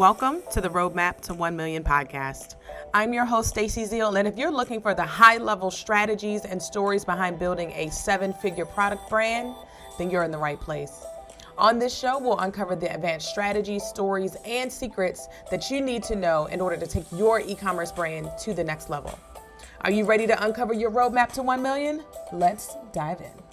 Welcome to the Roadmap to 1 Million podcast. I'm your host, Stacy Zeal, and if you're looking for the high level strategies and stories behind building a seven figure product brand, then you're in the right place. On this show, we'll uncover the advanced strategies, stories, and secrets that you need to know in order to take your e commerce brand to the next level. Are you ready to uncover your roadmap to 1 million? Let's dive in.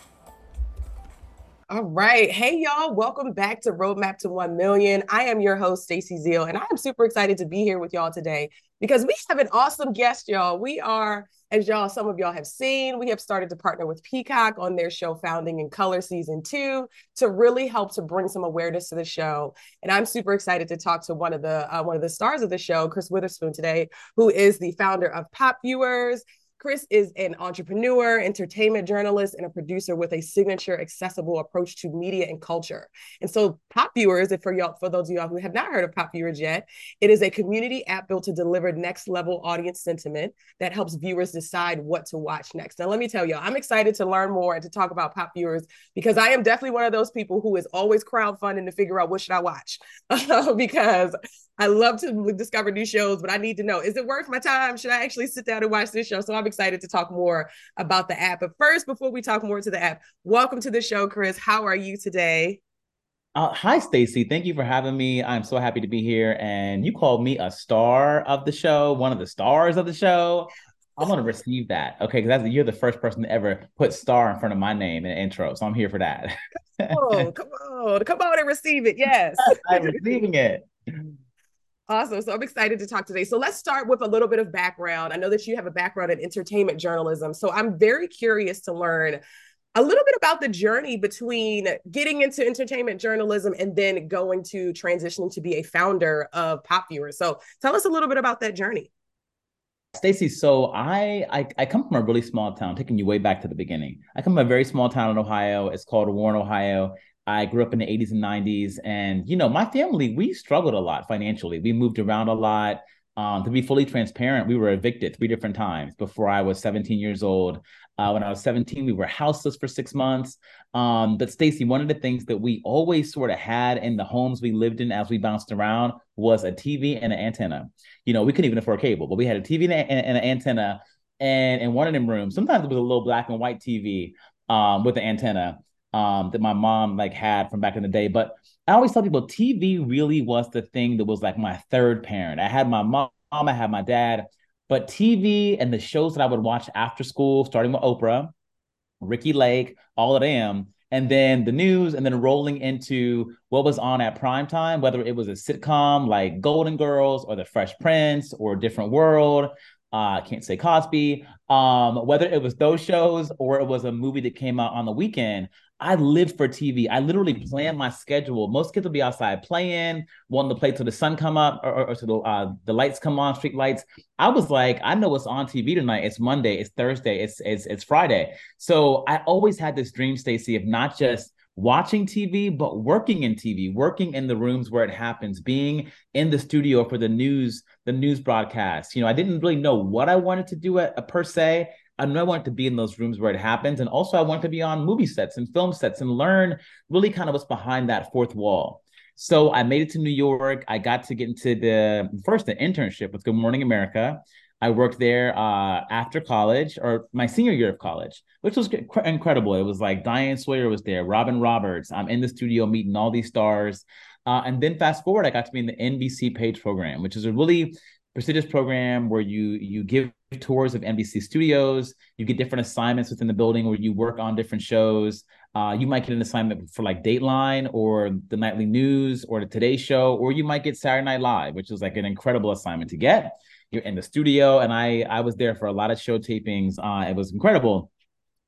All right. Hey, y'all. Welcome back to Roadmap to 1 Million. I am your host, Stacy Zeal, and I am super excited to be here with y'all today because we have an awesome guest, y'all. We are, as y'all, some of y'all have seen, we have started to partner with Peacock on their show Founding in Color Season 2 to really help to bring some awareness to the show. And I'm super excited to talk to one of the uh, one of the stars of the show, Chris Witherspoon today, who is the founder of Pop Viewers Chris is an entrepreneur, entertainment journalist, and a producer with a signature, accessible approach to media and culture. And so, Pop Viewers, if for y'all, for those of y'all who have not heard of Pop Viewers yet, it is a community app built to deliver next level audience sentiment that helps viewers decide what to watch next. Now, let me tell y'all, I'm excited to learn more and to talk about Pop Viewers because I am definitely one of those people who is always crowdfunding to figure out what should I watch because I love to discover new shows, but I need to know is it worth my time? Should I actually sit down and watch this show? So I'm excited to talk more about the app. But first, before we talk more to the app, welcome to the show, Chris. How are you today? Uh, hi, Stacy. Thank you for having me. I'm so happy to be here. And you called me a star of the show, one of the stars of the show. I'm gonna receive that, okay? Because you're the first person to ever put star in front of my name in the intro, so I'm here for that. come on, come on, come on and receive it. Yes, I'm receiving it. Awesome. So I'm excited to talk today. So let's start with a little bit of background. I know that you have a background in entertainment journalism. So I'm very curious to learn a little bit about the journey between getting into entertainment journalism and then going to transitioning to be a founder of Pop Viewers. So tell us a little bit about that journey. Stacy, so I, I, I come from a really small town, taking you way back to the beginning. I come from a very small town in Ohio. It's called Warren, Ohio. I grew up in the 80s and 90s. And, you know, my family, we struggled a lot financially. We moved around a lot. Um, to be fully transparent, we were evicted three different times before I was 17 years old. Uh, when I was 17, we were houseless for six months. Um, but Stacy, one of the things that we always sort of had in the homes we lived in as we bounced around was a TV and an antenna. You know, we couldn't even afford cable, but we had a TV and, a, and an antenna. And in one of them rooms, sometimes it was a little black and white TV um, with the antenna um, that my mom like had from back in the day. But I always tell people TV really was the thing that was like my third parent. I had my mom, I had my dad, but TV and the shows that I would watch after school, starting with Oprah, Ricki Lake, all of them, and then the news, and then rolling into what was on at prime time, whether it was a sitcom like Golden Girls or The Fresh Prince or Different World. I uh, can't say Cosby. Um, whether it was those shows or it was a movie that came out on the weekend, I live for TV. I literally plan my schedule. Most kids will be outside playing, wanting to play till the sun come up or, or, or till the, uh, the lights come on, street lights. I was like, I know what's on TV tonight. It's Monday, it's Thursday, it's it's it's Friday. So I always had this dream, Stacy, of not just watching TV, but working in TV, working in the rooms where it happens, being in the studio for the news, the news broadcast. You know, I didn't really know what I wanted to do at, per se. I know I want to be in those rooms where it happens. And also I want to be on movie sets and film sets and learn really kind of what's behind that fourth wall. So I made it to New York. I got to get into the first the internship with Good Morning America. I worked there uh, after college or my senior year of college, which was incredible. It was like Diane Sawyer was there, Robin Roberts. I'm in the studio meeting all these stars. Uh, and then fast forward, I got to be in the NBC Page program, which is a really prestigious program where you you give tours of NBC studios. You get different assignments within the building where you work on different shows. Uh, you might get an assignment for like Dateline or the Nightly News or the Today Show, or you might get Saturday Night Live, which is like an incredible assignment to get. You're in the studio, and I I was there for a lot of show tapings. Uh, it was incredible.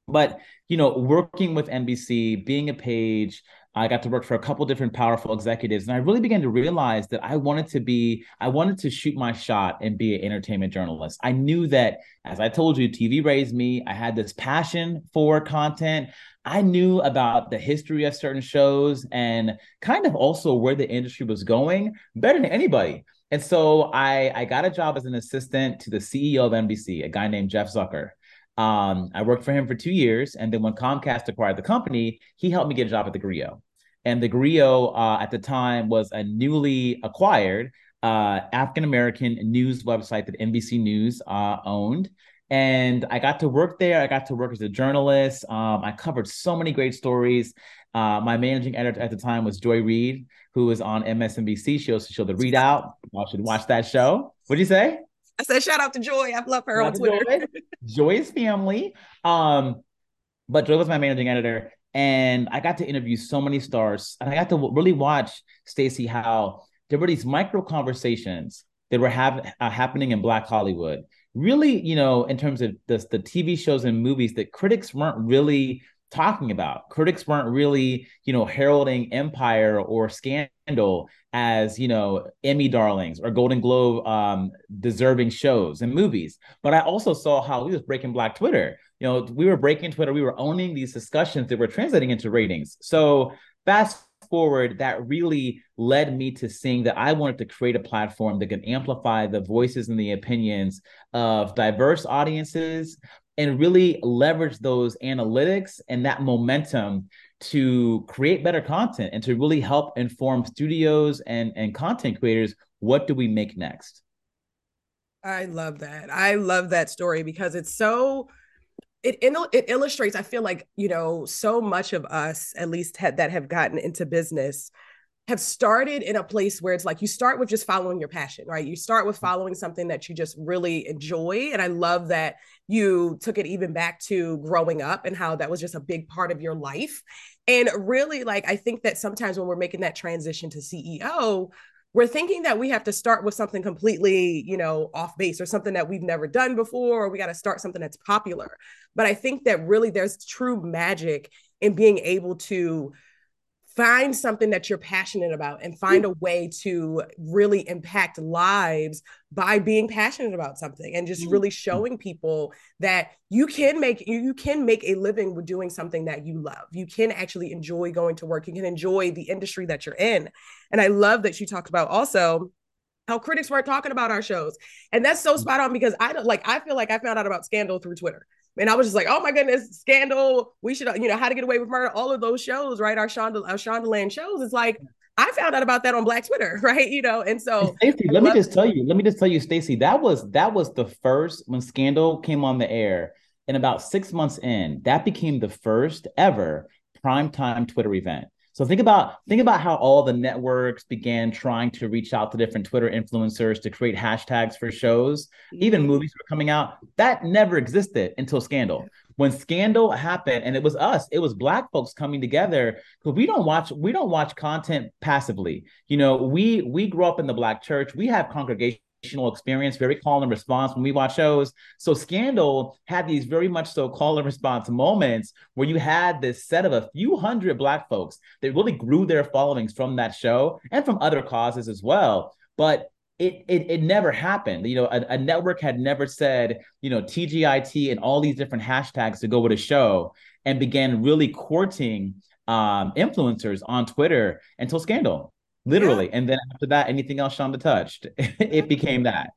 But you know, working with NBC, being a page, I got to work for a couple different powerful executives, and I really began to realize that I wanted to be, I wanted to shoot my shot and be an entertainment journalist. I knew that, as I told you, TV raised me. I had this passion for content. I knew about the history of certain shows and kind of also where the industry was going better than anybody. And so I, I got a job as an assistant to the CEO of NBC, a guy named Jeff Zucker. Um, I worked for him for two years, and then when Comcast acquired the company, he helped me get a job at the Grio. And the Grio uh, at the time was a newly acquired uh, African American news website that NBC News uh, owned. And I got to work there. I got to work as a journalist. Um, I covered so many great stories. Uh, my managing editor at the time was Joy Reid, who was on MSNBC. She also showed the ReidOut. Y'all should watch that show. What'd you say? I said, shout out to Joy. I love her shout on Twitter. Joy. Joy's family. Um, but Joy was my managing editor. And I got to interview so many stars. And I got to really watch, Stacey, how there were these micro conversations that were have, uh, happening in Black Hollywood. Really, you know, in terms of the, the TV shows and movies that critics weren't really talking about. Critics weren't really, you know, heralding Empire or Scandal as, you know, Emmy darlings or Golden Globe um, deserving shows and movies. But I also saw how we was breaking Black Twitter. You know, we were breaking Twitter. We were owning these discussions that were translating into ratings. So fast forward, that really led me to seeing that I wanted to create a platform that could amplify the voices and the opinions of diverse audiences, and really leverage those analytics and that momentum to create better content and to really help inform studios and, and content creators what do we make next? I love that. I love that story because it's so it it illustrates i feel like you know so much of us at least that have gotten into business have started in a place where it's like you start with just following your passion, right? You start with mm-hmm. following something that you just really enjoy. And I love that you took it even back to growing up and how that was just a big part of your life. And really, like, I think that sometimes when we're making that transition to CEO, we're thinking that we have to start with something completely, you know, off base or something that we've never done before, or we got to start something that's popular. But I think that really there's true magic in being able to find something that you're passionate about and find a way to really impact lives by being passionate about something and just really mm-hmm. showing people that you can make you can make a living with doing something that you love. You can actually enjoy going to work. You can enjoy the industry that you're in. And i love that you talked about also how critics weren't talking about our shows. And that's so mm. spot on because i don't like i feel like i found out about scandal through twitter and I was just like, oh my goodness, Scandal. We should, you know, How to Get Away with Murder. All of those shows, right? Our Shonda, our Shondaland shows. It's like I found out about that on Black Twitter, right? You know, and so Stacey, let me just tell you, let me just tell you, Stacey, that was that was the first when Scandal came on the air. And about six months in, that became the first ever primetime Twitter event. So think about think about how all the networks began trying to reach out to different Twitter influencers to create hashtags for shows. Even mm-hmm. movies were coming out. That never existed until Scandal. When Scandal happened, and it was us, it was Black folks coming together because we don't watch we don't watch content passively. You know, we we grew up in the Black church. We have congregation experience, very call and response when we watch shows. So Scandal had these very much so call and response moments where you had this set of a few hundred black folks that really grew their followings from that show and from other causes as well. But it, it, it never happened. You know, a, a network had never said, you know, TGIT and all these different hashtags to go with a show and began really courting um, influencers on Twitter until Scandal literally. Yeah. And then after that, anything else Shonda touched, it mm-hmm. became that.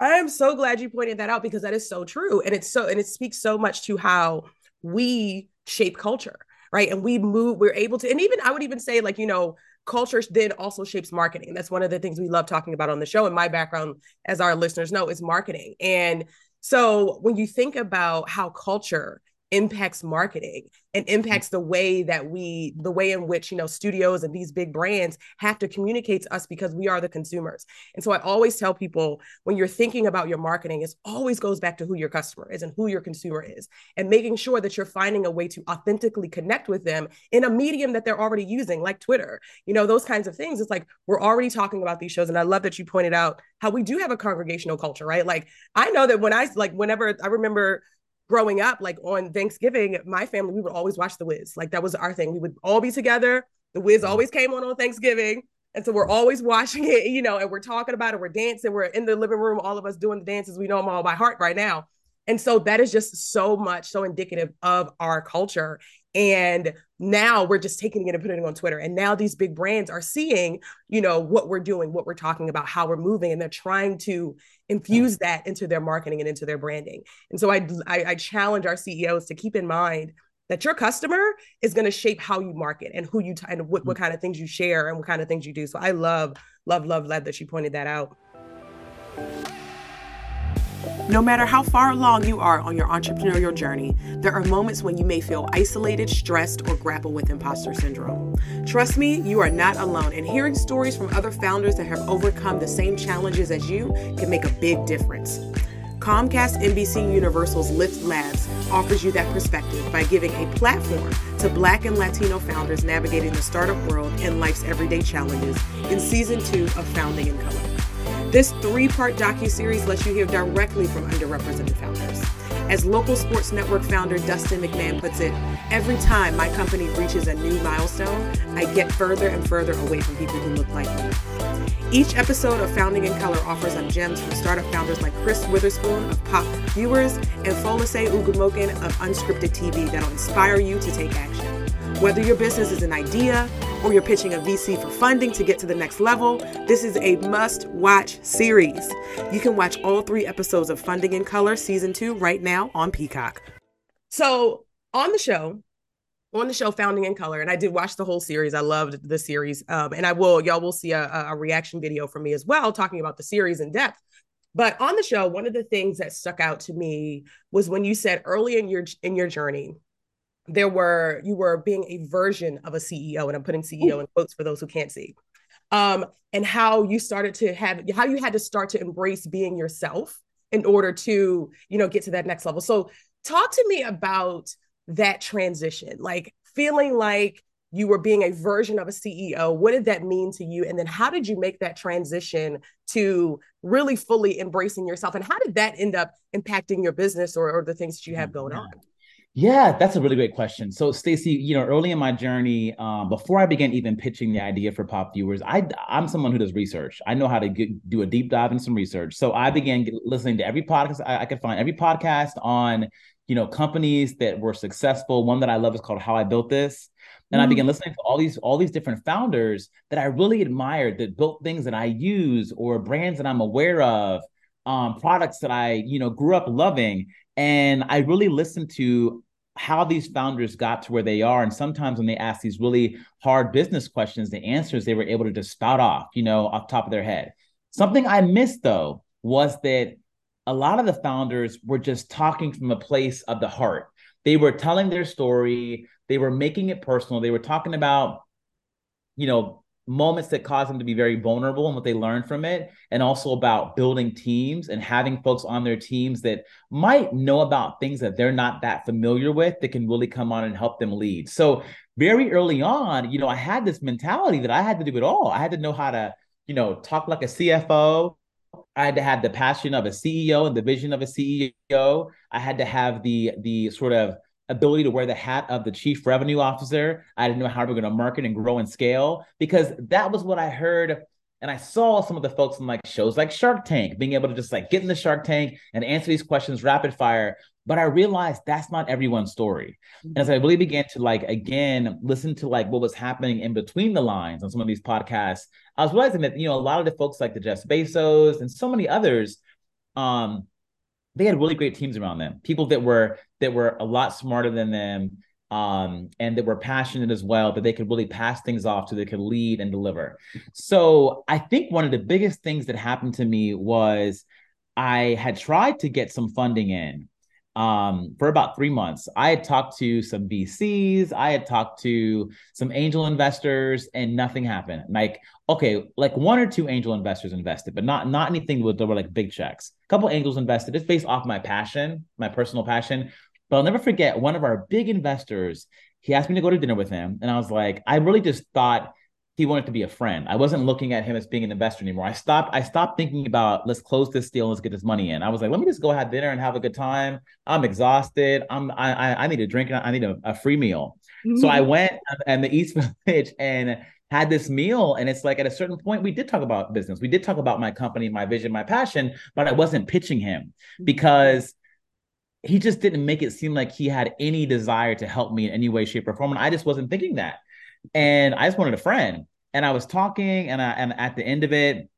I am so glad you pointed that out because that is so true. And it's so, and it speaks so much to how we shape culture, right? And we move, we're able to, and even I would even say, like, you know, culture then also shapes marketing. That's one of the things we love talking about on the show. And my background, as our listeners know, is marketing. And so when you think about how culture impacts marketing and impacts the way that we the way in which you know studios and these big brands have to communicate to us because we are the consumers. And so i always tell people when you're thinking about your marketing it always goes back to who your customer is and who your consumer is and making sure that you're finding a way to authentically connect with them in a medium that they're already using like twitter. You know those kinds of things. It's like we're already talking about these shows. And i love that you pointed out how we do have a congregational culture right? Like i know that when i like whenever i remember growing up, like on Thanksgiving, my family, we would always watch The Wiz. Like that was our thing. We would all be together. The Wiz mm-hmm. always came on on Thanksgiving. And so we're always watching it, you know, and we're talking about it. We're dancing. We're in the living room, all of us doing the dances. We know them all by heart right now. And so that is just so much, so indicative of our culture. And now we're just taking it and putting it on Twitter. And now these big brands are seeing, you know, what we're doing, what we're talking about, how we're moving, and they're trying to infuse that into their marketing and into their branding. And so I, I, I challenge our CEOs to keep in mind that your customer is going to shape how you market and who you t- and what, what mm. kind of things you share and what kind of things you do. So I love love, love, love that she pointed that out. No matter how far along you are on your entrepreneurial journey, there are moments when you may feel isolated, stressed, or grapple with imposter syndrome. Trust me, you are not alone, and hearing stories from other founders that have overcome the same challenges as you can make a big difference. Comcast NBC Universal's Lift Labs offers you that perspective by giving a platform to Black and Latino founders navigating the startup world and life's everyday challenges in season two of Founding in Color. This three part docu-series lets you hear directly from underrepresented founders. As local sports network founder Dustin McMahon puts it, every time my company reaches a new milestone, I get further and further away from people who look like me. Each episode of Founding in Color offers up gems from startup founders like Chris Witherspoon of Pop Viewers and Folase Ugumoken of Unscripted TV that'll inspire you to take action. Whether your business is an idea or you're pitching a VC for funding to get to the next level, this is a must watch series. You can watch all three episodes of Founding in Color season two right now on Peacock. So, on the show, on the show Founding in Color, and I did watch the whole series. I loved the series. Um, and I will, y'all will see a, a reaction video from me as well, talking about the series in depth. But on the show, one of the things that stuck out to me was when you said early in your in your journey, there were you were being a version of a CEO, and I'm putting CEO in quotes for those who can't see. Um, and how you started to have how you had to start to embrace being yourself in order to you know get to that next level. So talk to me about that transition, like feeling like you were being a version of a CEO. What did that mean to you? And then how did you make that transition to really fully embracing yourself? And how did that end up impacting your business or, or the things that you have going on? Yeah, that's a really great question. So, Stacy, you know, early in my journey, um, before I began even pitching the idea for pop viewers, I I'm someone who does research. I know how to get, do a deep dive in some research. So I began listening to every podcast I, I could find, every podcast on, you know, companies that were successful. One that I love is called How I Built This, and mm. I began listening to all these all these different founders that I really admired that built things that I use or brands that I'm aware of, um, products that I you know grew up loving and I really listened to how these founders got to where they are. And sometimes when they ask these really hard business questions, the answers they were able to just spout off, you know, off top of their head. Something I missed though was that a lot of the founders were just talking from a place of the heart. They were telling their story, they were making it personal, they were talking about, you know, moments that cause them to be very vulnerable and what they learned from it and also about building teams and having folks on their teams that might know about things that they're not that familiar with that can really come on and help them lead. So very early on you know i had this mentality that i had to do it all. I had to know how to you know talk like a cfo I had to have the passion of a CEO and the vision of a CEO. I had to have the the sort of ability to wear the hat of the chief revenue officer. I didn't know how we are going to market and grow and scale because that was what I heard. And I saw some of the folks in like shows like Shark Tank being able to just like get in the Shark Tank and answer these questions rapid fire. But I realized that's not everyone's story. And as I really began to like again listen to like what was happening in between the lines on some of these podcasts, I was realizing that you know a lot of the folks like the Jeff Bezos and so many others, um, they had really great teams around them, people that were that were a lot smarter than them, um, and that were passionate as well, that they could really pass things off to, they could lead and deliver. So I think one of the biggest things that happened to me was I had tried to get some funding in um, for about three months. I had talked to some VCs, I had talked to some angel investors, and nothing happened. Like, okay, like one or two angel investors invested, but not not anything with there were like big checks. A couple angels invested. It's based off my passion, my personal passion. But I'll never forget one of our big investors. He asked me to go to dinner with him, and I was like, I really just thought he wanted to be a friend. I wasn't looking at him as being an investor anymore. I stopped. I stopped thinking about let's close this deal, let's get this money in. I was like, let me just go have dinner and have a good time. I'm exhausted. I'm. I. I need a drink. I need a, a free meal. Mm-hmm. So I mm-hmm. went and the East Village and had this meal. And it's like at a certain point, we did talk about business. We did talk about my company, my vision, my passion, but I wasn't pitching him mm-hmm. because he just didn't make it seem like he had any desire to help me in any way, shape, or form. And I just wasn't thinking that and I just wanted a friend. And I was talking, and I and at the end of it,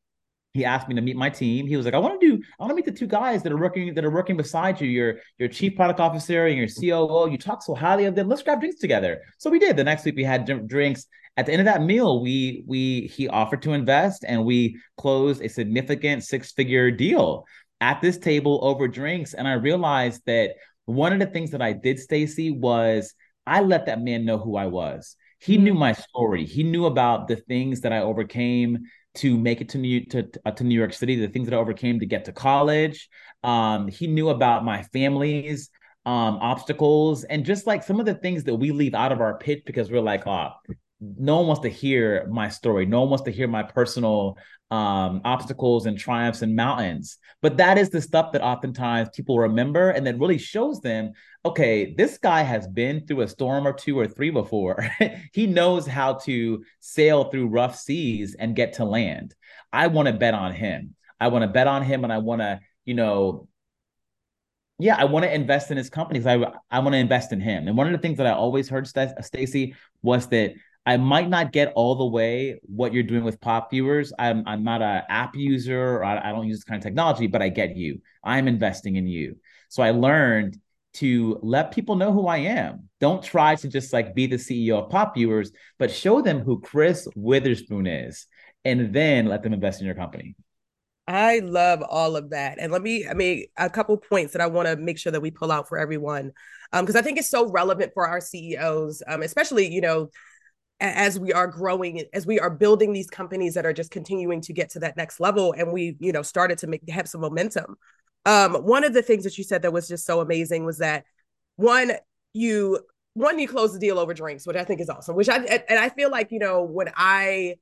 he asked me to meet my team. He was like, I want to do, I want to meet the two guys that are working that are working beside you, your your chief product officer and your COO. You talk so highly of them. Let's grab drinks together. So we did. The next week we had drinks. At the end of that meal, we we he offered to invest and we closed a significant six-figure deal at this table over drinks. And I realized that one of the things that I did, Stacy, was I let that man know who I was. He knew mm-hmm. my story. He knew about the things that I overcame to make it to New to uh, to New York City, the things that I overcame to get to college. Um, he knew about my family's um, obstacles and just like some of the things that we leave out of our pitch because we're like, oh, no one wants to hear my story. No one wants to hear my personal um, obstacles and triumphs and mountains. But that is the stuff that oftentimes people remember and that really shows them okay, this guy has been through a storm or two or three before. he knows how to sail through rough seas and get to land. I want to bet on him. I want to bet on him and I want to, you know, yeah, I want to invest in his companies. I I want to invest in him. And one of the things that I always heard, Stacy, was that I might not get all the way what you're doing with pop viewers. I'm I'm not an app user, I, I don't use this kind of technology, but I get you. I'm investing in you. So I learned to let people know who I am. Don't try to just like be the CEO of pop viewers, but show them who Chris Witherspoon is, and then let them invest in your company. I love all of that. And let me, I mean, a couple points that I want to make sure that we pull out for everyone. Um, because I think it's so relevant for our CEOs, um, especially, you know, as we are growing as we are building these companies that are just continuing to get to that next level and we you know started to make have some momentum um one of the things that you said that was just so amazing was that one you one you close the deal over drinks which i think is awesome which i and i feel like you know when i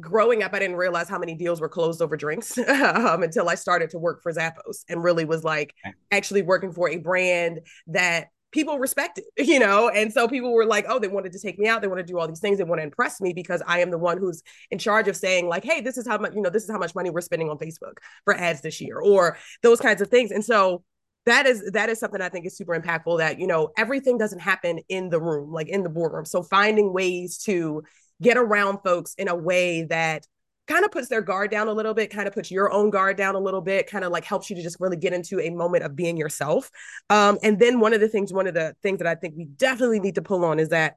growing up i didn't realize how many deals were closed over drinks um, until i started to work for zappos and really was like actually working for a brand that people respect it, you know? And so people were like, oh, they wanted to take me out. They want to do all these things. They want to impress me because I am the one who's in charge of saying, like, hey, this is how much, you know, this is how much money we're spending on Facebook for ads this year, or those kinds of things. And so that is that is something I think is super impactful that, you know, everything doesn't happen in the room, like in the boardroom. So finding ways to get around folks in a way that kind of puts their guard down a little bit, kind of puts your own guard down a little bit, kind of like helps you to just really get into a moment of being yourself. Um, and then one of the things, one of the things that I think we definitely need to pull on is that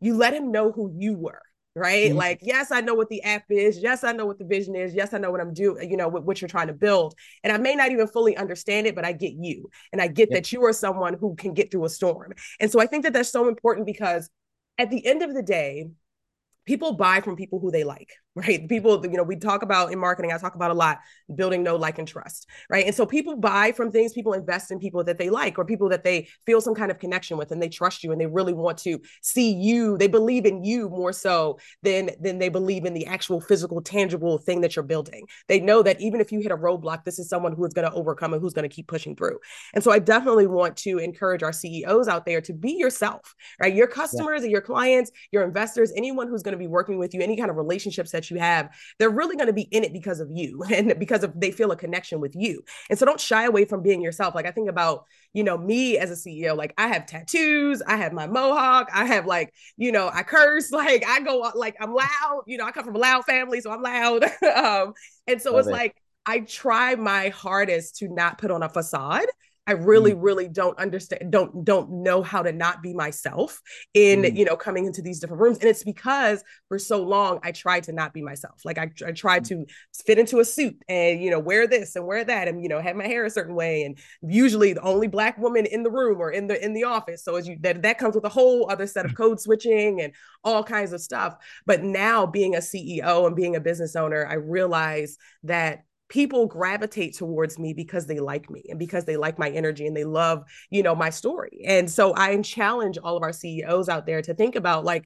you let him know who you were right mm-hmm. like yes i know what the app is yes i know what the vision is yes i know what i'm doing you know what, what, you're trying to build and i may not even fully understand it but i get you and i get yep. that you are someone who can get through a storm and so i think that that's so important because at the end of the day people buy from people who they like right? People you know we talk about in marketing i talk about a lot building know like and trust right? And so people buy from things people invest in people that they like or people that they feel some kind of connection with and they trust you and they really want to see you they believe in you more so than than they believe in the actual physical tangible thing that you're building. They know that even if you hit a roadblock this is someone who is going to overcome and who's going to keep pushing through. And so i definitely want to encourage our ceos out there to be yourself right? Your customers yeah. and your clients your investors anyone who's going to be working with you any kind of relationships that that you have, they're really going to be in it because of you and because of they feel a connection with you. And so don't shy away from being yourself. Like I think about, you know, me as a CEO, like I have tattoos, I have my mohawk, I have like, you know, I curse, like I go like I'm loud, you know, I come from a loud family, so I'm loud. um, and so Love it's it. like I try my hardest to not put on a facade I really, mm. really don't understand, don't don't know how to not be myself in mm. you know coming into these different rooms, and it's because for so long I tried to not be myself. Like I, I tried mm. to fit into a suit and you know wear this and wear that, and you know have my hair a certain way, and usually the only black woman in the room or in the in the office. So as you that that comes with a whole other set of code switching and all kinds of stuff. But now being a CEO and being a business owner, I realize that people gravitate towards me because they like me and because they like my energy and they love you know my story. And so i challenge all of our ceos out there to think about like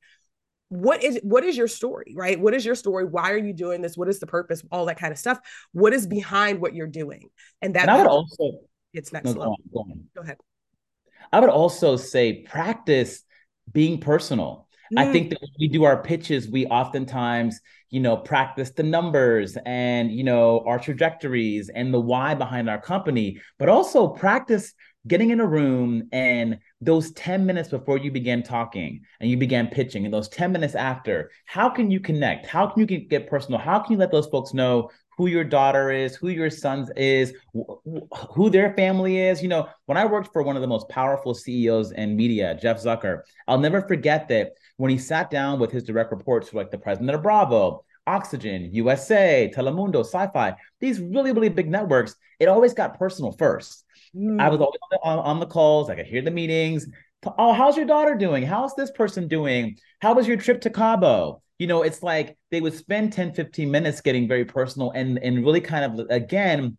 what is what is your story right? What is your story? Why are you doing this? What is the purpose? All that kind of stuff. What is behind what you're doing? And that and i would also it's next no, level. Go, on, go, on. go ahead. I would also say practice being personal. Mm. i think that when we do our pitches we oftentimes you know practice the numbers and you know our trajectories and the why behind our company but also practice getting in a room and those 10 minutes before you began talking and you began pitching and those 10 minutes after how can you connect how can you get personal how can you let those folks know who your daughter is, who your son is, who their family is. You know, when I worked for one of the most powerful CEOs in media, Jeff Zucker, I'll never forget that when he sat down with his direct reports, like the president of Bravo, Oxygen, USA, Telemundo, Sci-Fi, these really, really big networks, it always got personal first. Mm. I was always on, on the calls, I could hear the meetings. Oh, how's your daughter doing? How's this person doing? How was your trip to Cabo? You know, it's like they would spend 10, 15 minutes getting very personal and, and really kind of, again,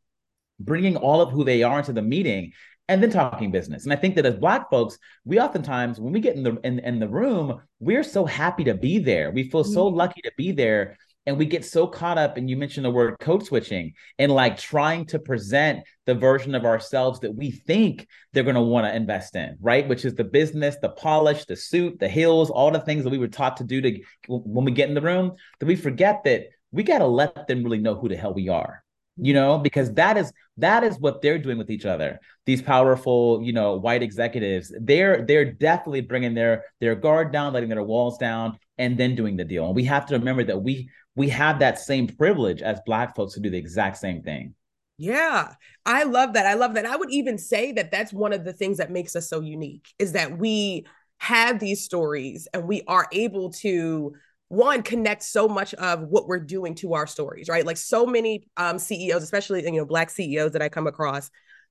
bringing all of who they are into the meeting and then talking business. And I think that as Black folks, we oftentimes, when we get in the in, in the room, we're so happy to be there. We feel so mm-hmm. lucky to be there and we get so caught up and you mentioned the word code switching and like trying to present the version of ourselves that we think they're going to want to invest in right which is the business the polish the suit the heels all the things that we were taught to do to when we get in the room that we forget that we got to let them really know who the hell we are you know because that is that is what they're doing with each other. These powerful you know white executives they're they're definitely bringing their their guard down letting their walls down and then doing the deal. And we have to remember that we we have that same privilege as black folks to do the exact same thing. Yeah. I love that. I love that. I would even say that that's one of the things that makes us so unique is that we have these stories and we are able to one connect so much of what we're doing to our stories right? Like so many um, ceos especially you know black ceos that i come across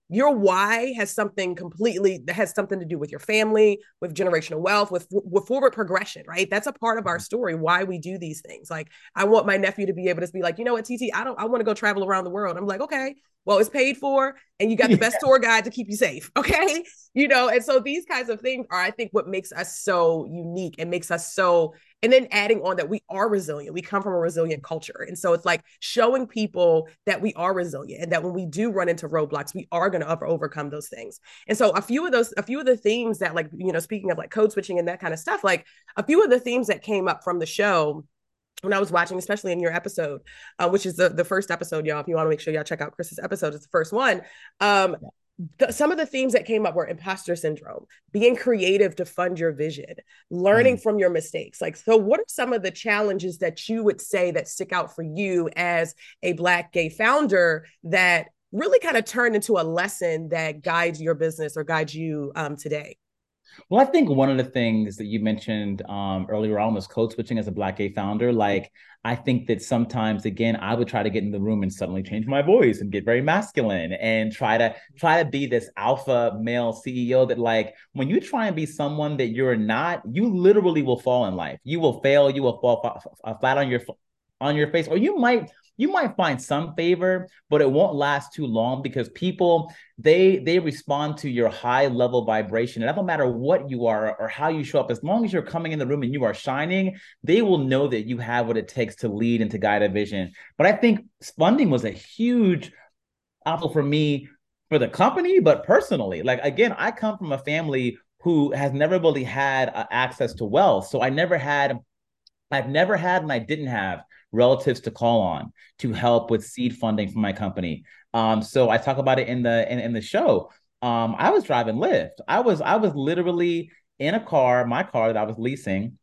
your why has something completely that has something to do with your family with generational wealth with with forward progression right? That's a part of our mm-hmm. story why we do these things. Like i want my nephew to be able to be like you know what tt i don't i want to go travel around the world. I'm like okay well it's paid for and you got the best tour guide to keep you safe okay? You know and so these kinds of things are i think what makes us so unique and makes us so and then adding on that we are resilient we come from a resilient culture and so it's like showing people that we are resilient and that when we do run into roadblocks we are going to overcome those things and so a few of those a few of the themes that like you know speaking of like code switching and that kind of stuff like a few of the themes that came up from the show when I was watching, especially in your episode, uh, which is the, the first episode, y'all. If you want to make sure y'all check out Chris's episode, it's the first one. Um, the, some of the themes that came up were imposter syndrome, being creative to fund your vision, learning mm. from your mistakes. Like, so what are some of the challenges that you would say that stick out for you as a Black gay founder that really kind of turned into a lesson that guides your business or guides you um, today? Well, I think one of the things that you mentioned um, earlier on was code switching as a Black gay founder. Like, I think that sometimes, again, I would try to get in the room and suddenly change my voice and get very masculine and try to try to be this alpha male CEO. That, like, when you try and be someone that you're not, you literally will fall in life. You will fail. You will fall flat on your on your face, or you might you might find some favor but it won't last too long because people they they respond to your high level vibration. And it doesn't matter what you are or how you show up as long as you're coming in the room and you are shining they will know that you have what it takes to lead and to guide a vision. But i think funding was a huge obstacle for me for the company but personally. Like again i come from a family who has never really had uh, access to wealth. So i never had I've never had and I didn't have relatives to call on to help with seed funding for my company. Um, so I talk about it in the in, in the show. Um, I was driving Lyft. I was I was literally in a car, my car that I was leasing,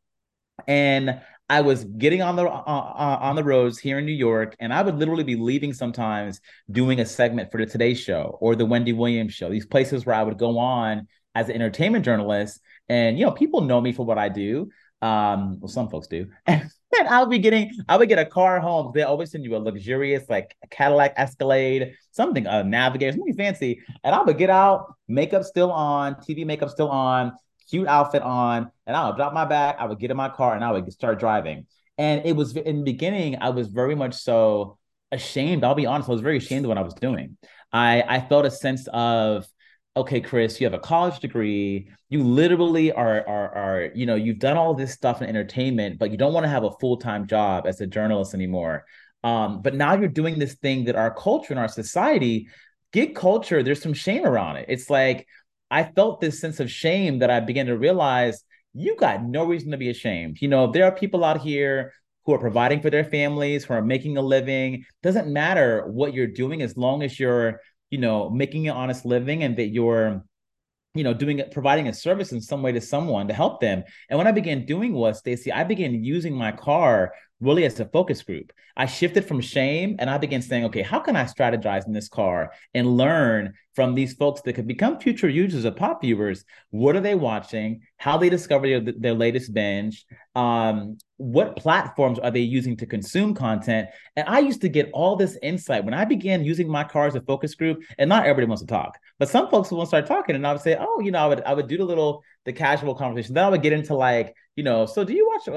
and I was getting on the uh, uh, on the roads here in New York, and I would literally be leaving sometimes doing a segment for the Today Show or the Wendy Williams Show. These places where I would go on as an entertainment journalist, and you know people know me for what I do. Um, well, some folks do. and I'll be getting, I would get a car home. They always send you a luxurious, like a Cadillac Escalade, something, a Navigator, something fancy. And I would get out, makeup still on, TV makeup still on, cute outfit on, and I would drop my bag. I would get in my car and I would start driving. And it was in the beginning, I was very much so ashamed. I'll be honest, I was very ashamed of what I was doing. I I felt a sense of okay, Chris, you have a college degree. You literally are, are, are, you know, you've done all this stuff in entertainment, but you don't want to have a full time job as a journalist anymore. Um, but now you're doing this thing that our culture and our society, gig culture, there's some shame around it. It's like I felt this sense of shame that I began to realize you got no reason to be ashamed. You know, there are people out here who are providing for their families, who are making a living. Doesn't matter what you're doing as long as you're you know making an honest living and that you're you know doing it providing a service in some way to someone to help them. And what i began doing was stacy i began using my car really as a focus group. I shifted from shame and I began saying, okay, how can I strategize in this car and learn from these folks that could become future users of pop viewers? What are they watching? How they discover their, their latest binge? Um, what platforms are they using to consume content? And I used to get all this insight when I began using my car as a focus group. And not everybody wants to talk, but some folks will start talking, and I would say, oh, you know, I would I would do the little the casual conversation. Then I would get into like, you know, so do you watch,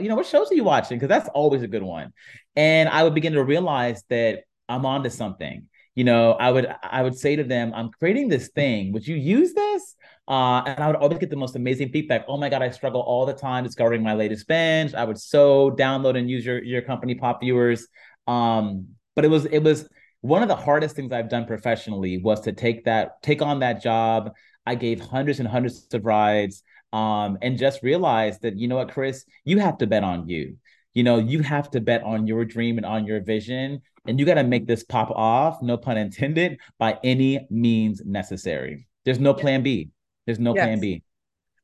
you know, what shows are you watching? Because that's always a good one. And I would begin to realize that I'm onto something. You know, I would I would say to them, I'm creating this thing. Would you use this? Uh, and I would always get the most amazing feedback. Oh my God, I struggle all the time discovering my latest binge. I would so download and use your your company pop viewers. Um, but it was it was one of the hardest things I've done professionally was to take that take on that job I gave hundreds and hundreds of rides um, and just realize that, you know what, Chris, you have to bet on you. You know, you have to bet on your dream and on your vision. And you got to make this pop off, no pun intended, by any means necessary. There's no plan B. There's no yes. plan B.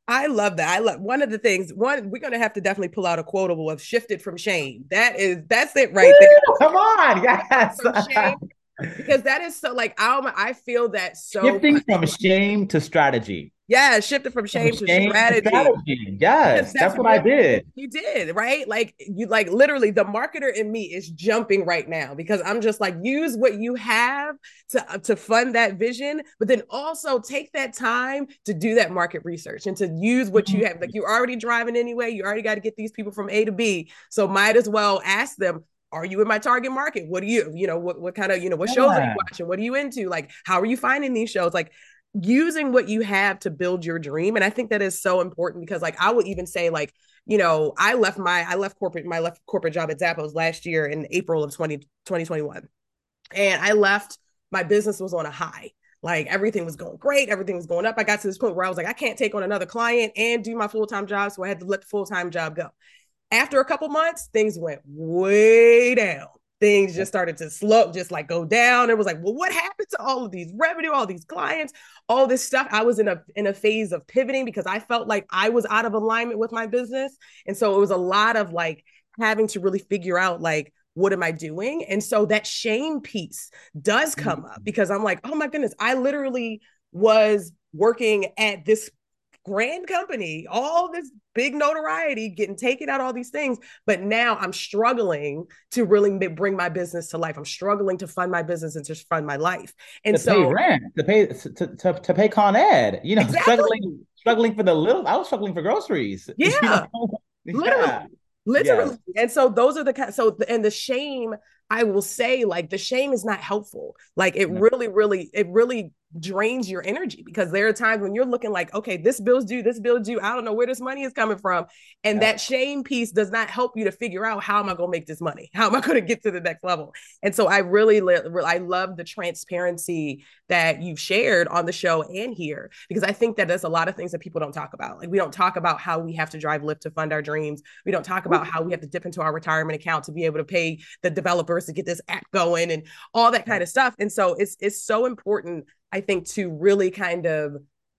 I love that. I love one of the things. One, we're gonna have to definitely pull out a quotable of "shifted from shame." That is, that's it right there. Come on, yes because that is so like I I feel that so shifting much. from shame to strategy. Yeah, shifted from shame, from to, shame strategy. to strategy. Yes, that's, that's what I did. You did, right? Like you like literally the marketer in me is jumping right now because I'm just like use what you have to uh, to fund that vision, but then also take that time to do that market research and to use what you have. Like you're already driving anyway, you already got to get these people from A to B. So might as well ask them, are you in my target market? What do you, you know, what, what kind of, you know, what shows are you watching? What are you into? Like, how are you finding these shows? Like using what you have to build your dream. And I think that is so important because like I would even say, like, you know, I left my I left corporate my left corporate job at Zappos last year in April of 20, 2021. And I left, my business was on a high. Like everything was going great, everything was going up. I got to this point where I was like, I can't take on another client and do my full-time job. So I had to let the full-time job go. After a couple months, things went way down. Things just started to slow, just like go down. It was like, well, what happened to all of these revenue, all these clients, all this stuff? I was in a in a phase of pivoting because I felt like I was out of alignment with my business. And so it was a lot of like having to really figure out like what am I doing? And so that shame piece does come up mm-hmm. because I'm like, oh my goodness, I literally was working at this grand company, all this big notoriety, getting taken out, all these things. But now I'm struggling to really bring my business to life. I'm struggling to fund my business and to fund my life. And to so pay rent, to pay to, to, to pay Con Ed, you know, exactly. struggling struggling for the little. I was struggling for groceries. Yeah, you know? literally. Yeah. Literally. And so those are the kind so and the shame I will say like the shame is not helpful. Like it really, really, it really drains your energy because there are times when you're looking like, okay, this bill's due, this bill's due. I don't know where this money is coming from. And yeah. that shame piece does not help you to figure out how am I going to make this money? How am I going to get to the next level? And so I really, I love the transparency that you've shared on the show and here because I think that there's a lot of things that people don't talk about. Like we don't talk about how we have to drive Lyft to fund our dreams. We don't talk about how we have to dip into our retirement account to be able to pay the developers to get this app going and all that kind of stuff. And so it's it's so important I think, to really kind of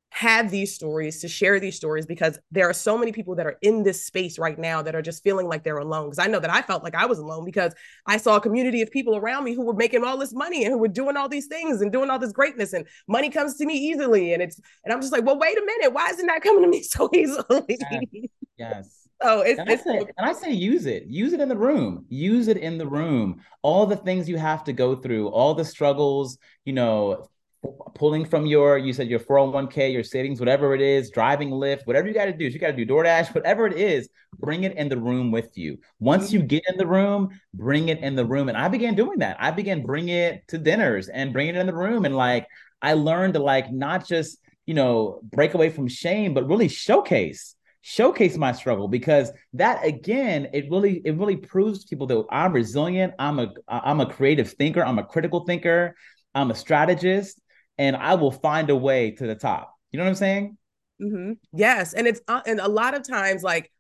have these stories, to share these stories, because there are so many people that are in this space right now that are just feeling like they're alone. Because I know that I felt like I was alone because I saw a community of people around me who were making all this money and who were doing all these things and doing all this greatness, and money comes to me easily. And it's, and I'm just like, well, wait a minute, why isn't that coming to me so easily? Yes. yes. Oh, it's, and, I say, and I say use it. Use it in the room. Use it in the room. All the things you have to go through, all the struggles, you know, pulling from your you said your 401k your savings whatever it is driving Lyft whatever you got to do you got to do DoorDash whatever it is bring it in the room with you once you get in the room bring it in the room and I began doing that I began bringing it to dinners and bringing it in the room and like I learned to like not just you know break away from shame but really showcase showcase my struggle because that again it really it really proves to people that I'm resilient I'm a I'm a creative thinker I'm a critical thinker I'm a strategist and I will find a way to the top. You know what I'm saying? Mm-hmm. Yes, and it's uh, and a lot of times like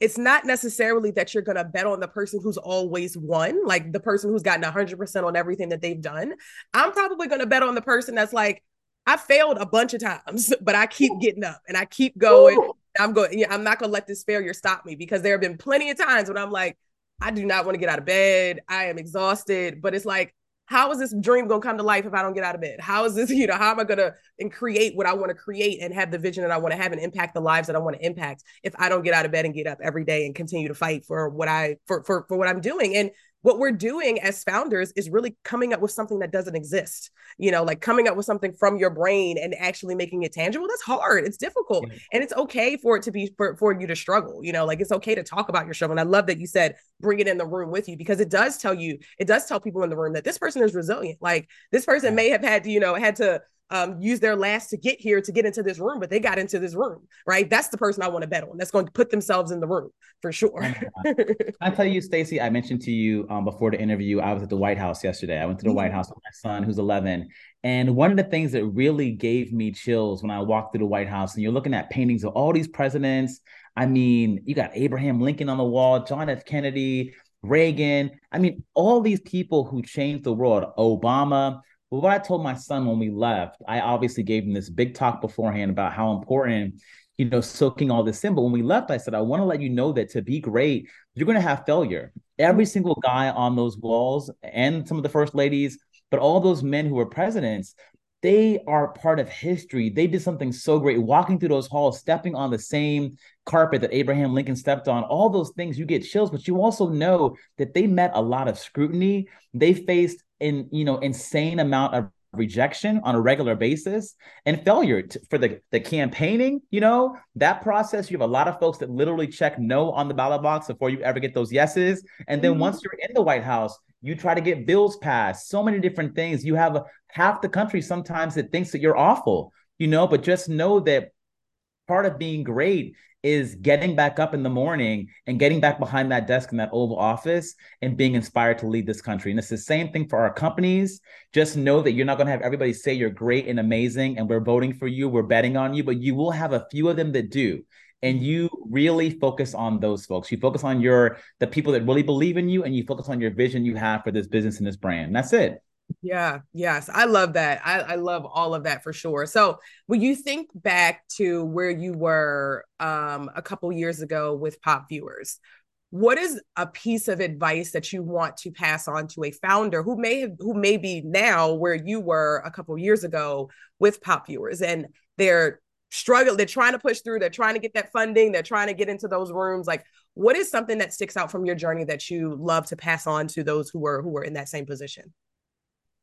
it's not necessarily that you're going to bet on the person who's always won, like the person who's gotten 100% on everything that they've done. I'm probably going to bet on the person that's like, I failed a bunch of times, but I keep getting up and I keep going. Ooh. I'm going, I'm not going to let this failure stop me because there have been plenty of times when I'm like, I do not want to get out of bed. I am exhausted, but it's like, how is this dream going to come to life if I don't get out of bed? How is this, you know, how am I going to and create what I want to create and have the vision that I want to have and impact the lives that I want to impact if I don't get out of bed and get up every day and continue to fight for what I for for for what I'm doing? And what we're doing as founders is really coming up with something that doesn't exist you know like coming up with something from your brain and actually making it tangible. That's hard. It's difficult and it's okay for it to be for, for you to struggle you know like it's okay to talk about your struggle and i love that you said bring it in the room with you because it does tell you it does tell people in the room that this person is resilient. Like this person may have had to you know had to um, use their last to get here to get into this room, but they got into this room, right? That's the person I want to bet on. That's going to put themselves in the room for sure. I tell you, Stacy, I mentioned to you um, before the interview, I was at the White House yesterday. I went to the mm-hmm. White House with my son, who's 11. And one of the things that really gave me chills when I walked through the White House, and you're looking at paintings of all these presidents. I mean, you got Abraham Lincoln on the wall, John F. Kennedy, Reagan. I mean, all these people who changed the world, Obama. But what I told my son when we left, I obviously gave him this big talk beforehand about how important, you know, soaking all this in. But when we left, I said, I want to let you know that to be great, you're going to have failure. Every single guy on those walls and some of the first ladies, but all those men who were presidents, they are part of history. They did something so great, walking through those halls, stepping on the same carpet that Abraham Lincoln stepped on, all those things, you get chills, but you also know that they met a lot of scrutiny. They faced in you know insane amount of rejection on a regular basis and failure to, for the, the campaigning you know? That process you have a lot of folks that literally check no on the ballot box before you ever get those yeses. And then mm-hmm. once you're in the white house you try to get bills passed so many different things. You have half the country sometimes that thinks that you're awful you know? But just know that part of being great is getting back up in the morning and getting back behind that desk in that Oval Office and being inspired to lead this country. And it's the same thing for our companies. Just know that you're not going to have everybody say you're great and amazing and we're voting for you, we're betting on you, but you will have a few of them that do. And you really focus on those folks. You focus on your the people that really believe in you and you focus on your vision you have for this business and this brand. that's it. Yeah, yes. I love that. I, I love all of that for sure. So when you think back to where you were um, a couple years ago with PopViewers, what is a piece of advice that you want to pass on to a founder who may have who may be now where you were a couple years ago with PopViewers and they're struggling, they're trying to push through, they're trying to get that funding, they're trying to get into those rooms. Like, what is something that sticks out from your journey that you love to pass on to those who were who were in that same position?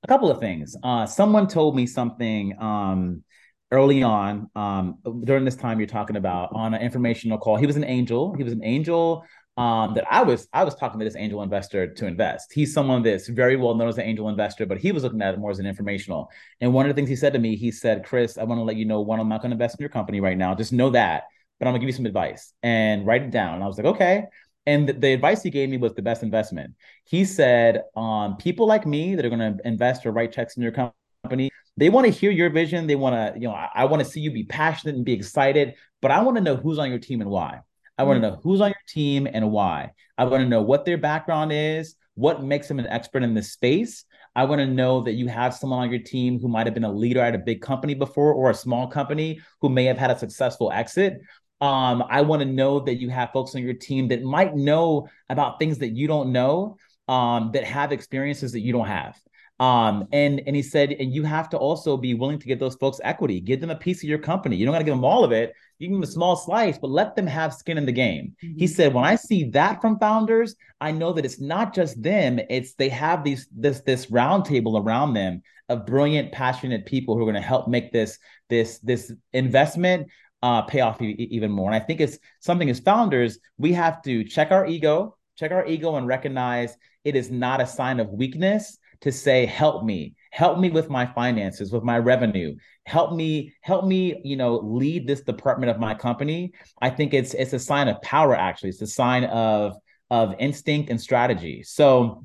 A couple of things. Uh, someone told me something um, early on um, during this time you're talking about on an informational call. He was an angel. He was an angel um, that I was I was talking to this angel investor to invest. He's someone that's very well known as an angel investor, but he was looking at it more as an informational. And one of the things he said to me, he said, "Chris, I want to let you know one, I'm not going to invest in your company right now. Just know that, but I'm going to give you some advice and write it down." And I was like, "Okay." And the, advice he gave me was the best investment. He said, um, people like me that are going to invest or write checks in your company, they want to hear your vision. They want to, you know, I, I want to see you be passionate and be excited, but I want to know who's on your team and why. I want to mm. know who's on your team and why. I want to know what their background is, what makes them an expert in this space. I want to know that you have someone on your team who might have been a leader at a big company before or a small company who may have had a successful exit. Um, I want to know that you have folks on your team that might know about things that you don't know, um, that have experiences that you don't have. Um, and and he said, and you have to also be willing to give those folks equity, give them a piece of your company. You don't got to give them all of it. You give them a small slice, but let them have skin in the game. Mm-hmm. He said, when I see that from founders, I know that it's not just them; it's they have these this this roundtable around them of brilliant, passionate people who are going to help make this this this investment uh, pay off e- even more. And I think it's something as founders, we have to check our ego, check our ego and recognize it is not a sign of weakness to say, help me, help me with my finances, with my revenue, help me, help me, you know, lead this department of my company. I think it's it's a sign of power, actually. It's a sign of of instinct and strategy. So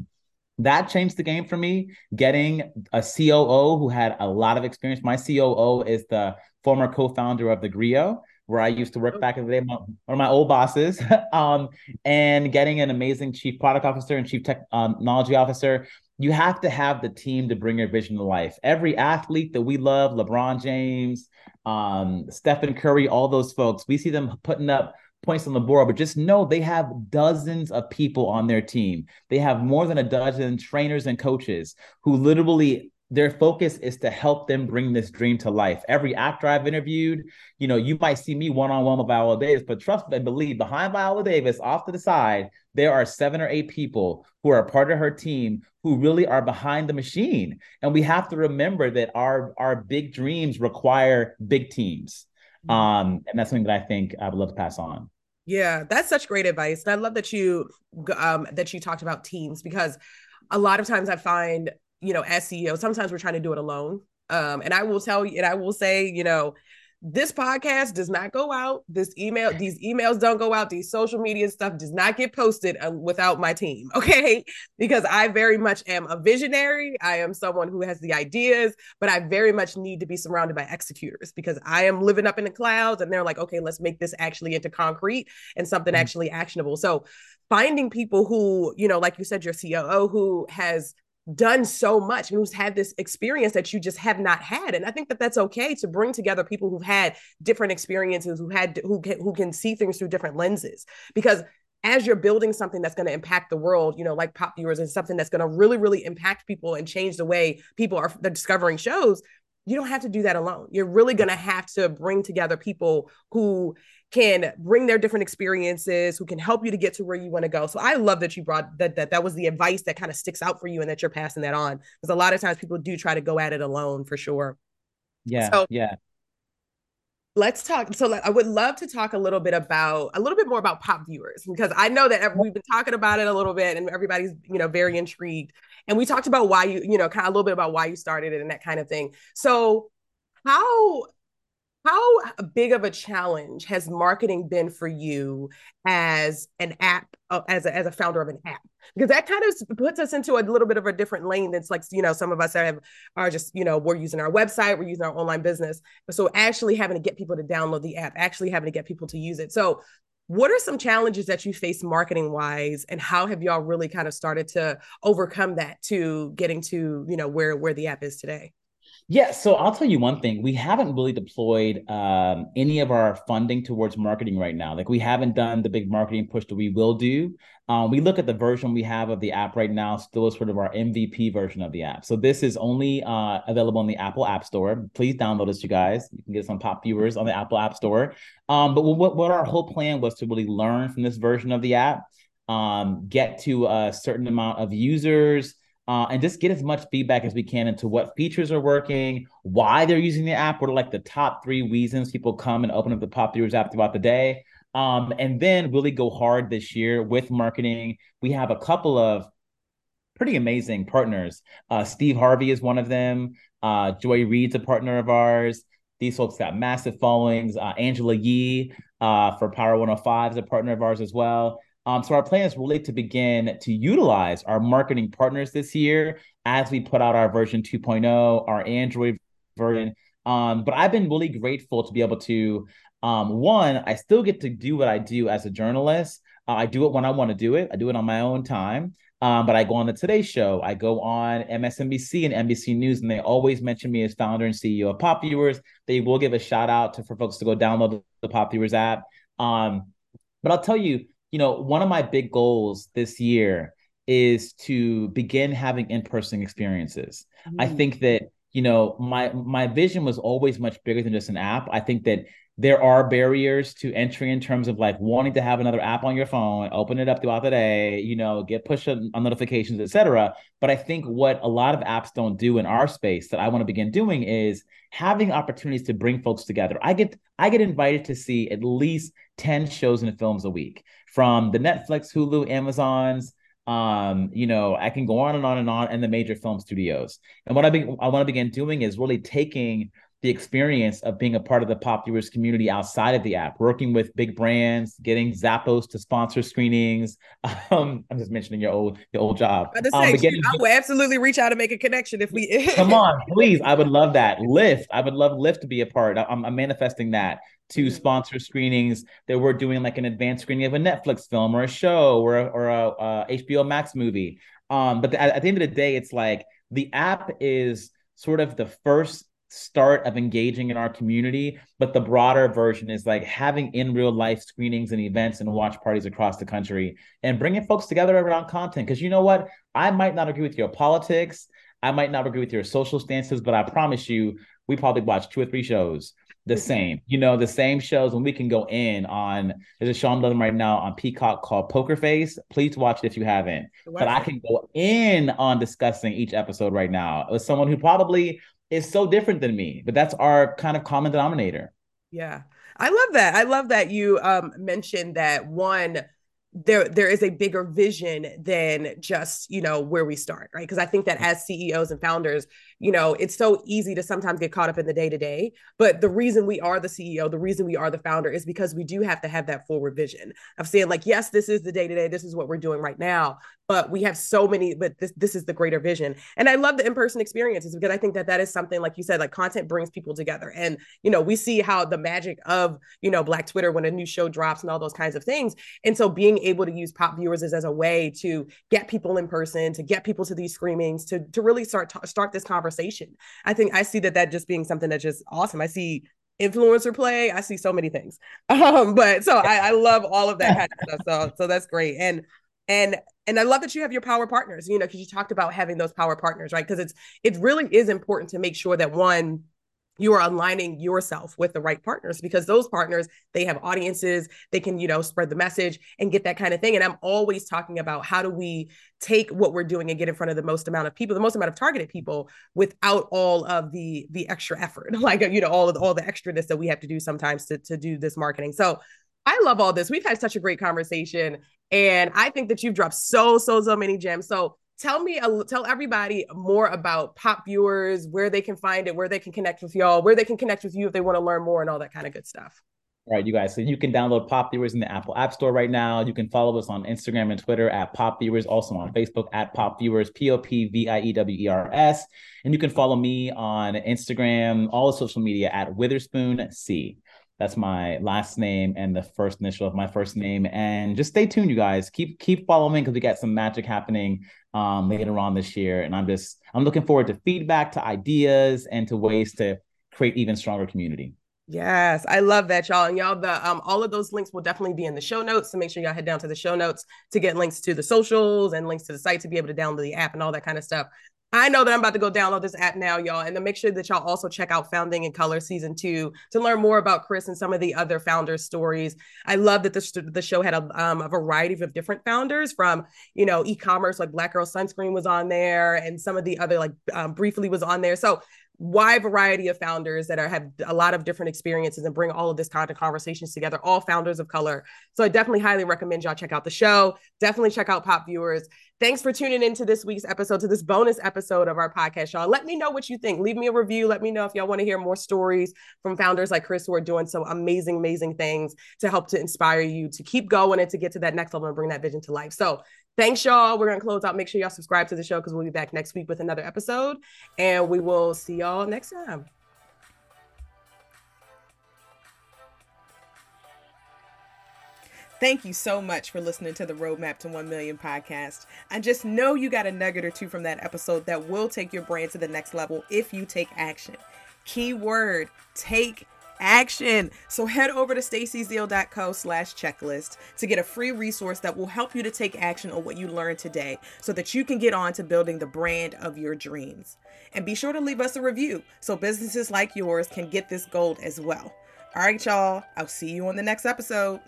that changed the game for me. Getting a COO who had a lot of experience. My COO is the former co-founder of theGrio, where I used to work oh. back in the day, one of my old bosses, um, and getting an amazing chief product officer and chief technology officer. You have to have the team to bring your vision to life. Every athlete that we love, LeBron James, um, Stephen Curry, all those folks, we see them putting up points on the board, but just know they have dozens of people on their team. They have more than a dozen trainers and coaches who literally their focus is to help them bring this dream to life. Every actor I've interviewed, you know, you might see me one on one with Viola Davis, but trust me and believe behind Viola Davis, off to the side, there are seven or eight people who are part of her team who really are behind the machine. And we have to remember that our our big dreams require big teams. Mm-hmm. Um, and that's something that I think I would love to pass on. Yeah, that's such great advice. And I love that you um that you talked about teams because a lot of times I find you know, as CEO, sometimes we're trying to do it alone. Um, and I will tell you, and I will say, you know, this podcast does not go out. This email, these emails don't go out. These social media stuff does not get posted uh, without my team. Okay. Because I very much am a visionary. I am someone who has the ideas, but I very much need to be surrounded by executors because I am living up in the clouds and they're like, okay, let's make this actually into concrete and something mm-hmm. actually actionable. So finding people who, you know, like you said, your COO who has done so much and who's had this experience that you just have not had and i think that that's okay to bring together people who've had different experiences who had who can, who can see things through different lenses because as you're building something that's going to impact the world you know like PopViewers and something that's going to really really impact people and change the way people are discovering shows you don't have to do that alone. You're really going to have to bring together people who can bring their different experiences, who can help you to get to where you want to go. So I love that you brought that that that was the advice that kind of sticks out for you and that you're passing that on. Because a lot of times people do try to go at it alone for sure. Yeah. So, yeah. Let's talk. So I would love to talk a little bit about a little bit more about PopViewers because I know that we've been talking about it a little bit and everybody's you know very intrigued. And we talked about why you you know kind of a little bit about why you started it and that kind of thing. So how how big of a challenge has marketing been for you as an app uh, as a, as a founder of an app? Because that kind of puts us into a little bit of a different lane that's like you know some of us have are just you know we're using our website we're using our online business so actually having to get people to download the app actually having to get people to use it. So what are some challenges that you face marketing wise and how have y'all really kind of started to overcome that to getting to you know where where the app is today yeah, so I'll tell you one thing. We haven't really deployed um, any of our funding towards marketing right now. Like we haven't done the big marketing push that we will do. Um, we look at the version we have of the app right now, still as sort of our MVP version of the app. So this is only uh, available on the Apple App Store. Please download this, you guys. You can get some PopViewers on the Apple App Store. Um, but what, what our whole plan was to really learn from this version of the app, um, get to a certain amount of users uh, and just get as much feedback as we can into what features are working, why they're using the app, what are like the top three reasons people come and open up the PopViewers app throughout the day. Um, and then really go hard this year with marketing. We have a couple of pretty amazing partners. Uh, Steve Harvey is one of them. Uh, Joy Reid's a partner of ours. These folks got massive followings. Uh, Angela Yee uh, for Power 105 is a partner of ours as well. Um, so our plan is really to begin to utilize our marketing partners this year as we put out our version 2.0, our Android version. Um, but I've been really grateful to be able to, um, one, I still get to do what I do as a journalist. Uh, I do it when I want to do it. I do it on my own time. Um, but I go on the Today Show. I go on MSNBC and NBC News, and they always mention me as founder and CEO of PopViewers. They will give a shout out to for folks to go download the PopViewers app. Um, but I'll tell you, you know, one of my big goals this year is to begin having in-person experiences. Mm. I think that, you know, my my vision was always much bigger than just an app. I think that there are barriers to entry in terms of like wanting to have another app on your phone, open it up throughout the day, you know, get push on notifications, etc. But I think what a lot of apps don't do in our space that I want to begin doing is having opportunities to bring folks together. I get I get invited to see at least 10 shows and films a week from the Netflix, Hulu, Amazons. Um, you know, I can go on and on and on, and the major film studios. And what I be, I want to begin doing is really taking the experience of being a part of the PopViewers community outside of the app, working with big brands, getting Zappos to sponsor screenings. Um, I'm just mentioning your old your old job. I, um, getting, I would absolutely reach out and make a connection if we come on, please. I would love that. Lyft, I would love Lyft to be a part. I'm, I'm manifesting that to mm-hmm. sponsor screenings that we're doing like an advanced screening of a Netflix film or a show or a, or a, HBO Max movie. Um, but the, at, at the end of the day, it's like the app is sort of the first start of engaging in our community. But the broader version is like having in real life screenings and events and watch parties across the country and bringing folks together around content. Because you know what? I might not agree with your politics. I might not agree with your social stances, but I promise you, we probably watch two or three shows the mm-hmm. same. You know, the same shows when we can go in on there's a show I'm loving right now on Peacock called Poker Face. Please watch it if you haven't. But I can go in on discussing each episode right now with someone who probably is so different than me, but that's our kind of common denominator. Yeah. I love that. I love that you um mentioned that one there there is a bigger vision than just you know where we start right because i think that as ceos and founders you know it's so easy to sometimes get caught up in the day to day but the reason we are the ceo the reason we are the founder is because we do have to have that forward vision of saying like yes this is the day to day this is what we're doing right now but we have so many but this this is the greater vision. And i love the in-person experiences because i think that that is something like you said like content brings people together. And you know we see how the magic of you know black twitter when a new show drops and all those kinds of things. And so being able to use PopViewers as, as a way to get people in person to get people to these screenings, to to really start to start this conversation i think i see that that just being something that's just awesome. I see influencer play i see so many things. Um but so I, I love all of that kind of stuff. So so that's great. And and and i love that you have your power partners you know because you talked about having those power partners right? Because it's it really is important to make sure that one you are aligning yourself with the right partners because those partners they have audiences they can you know spread the message and get that kind of thing and i'm always talking about how do we take what we're doing and get in front of the most amount of people the most amount of targeted people without all of the the extra effort like you know all of the, all the extraness that we have to do sometimes to, to do this marketing so I love all this. We've had such a great conversation, and I think that you've dropped so so so many gems. So tell me, a, tell everybody more about PopViewers, where they can find it, where they can connect with y'all, where they can connect with you if they want to learn more, and all that kind of good stuff. All right, you guys. So you can download PopViewers in the Apple App Store right now. You can follow us on Instagram and Twitter at PopViewers, also on Facebook at PopViewers, P O P V I E W E R S. And you can follow me on Instagram, all the social media at Witherspoon C. That's my last name and the first initial of my first name. And just stay tuned, you guys. Keep keep following because we got some magic happening um, later on this year. And I'm just I'm looking forward to feedback, to ideas, and to ways to create even stronger community. Yes, I love that, y'all. And y'all, the um, all of those links will definitely be in the show notes. So make sure y'all head down to the show notes to get links to the socials and links to the site to be able to download the app and all that kind of stuff. I know that I'm about to go download this app now, y'all, and to make sure that y'all also check out Founding in Color season two to learn more about Chris and some of the other founders' stories. I love that the, the show had a, um, a variety of different founders from, you know, e-commerce, like Black Girl Sunscreen was on there, and some of the other, like um, Briefly was on there. So wide variety of founders that are have a lot of different experiences and bring all of this kind of conversations together all founders of color so i definitely highly recommend y'all check out the show definitely check out PopViewers thanks for tuning into this week's episode to this bonus episode of our podcast y'all let me know what you think leave me a review let me know if y'all want to hear more stories from founders like chris who are doing some amazing amazing things to help to inspire you to keep going and to get to that next level and bring that vision to life so Thanks, y'all. We're going to close out. Make sure y'all subscribe to the show because we'll be back next week with another episode. And we will see y'all next time. Thank you so much for listening to the Roadmap to 1 Million podcast. I just know you got a nugget or two from that episode that will take your brand to the next level if you take action. Keyword take action. So head over to stacyzeal.co slash checklist to get a free resource that will help you to take action on what you learned today so that you can get on to building the brand of your dreams. And be sure to leave us a review so businesses like yours can get this gold as well. All right, y'all. I'll see you on the next episode.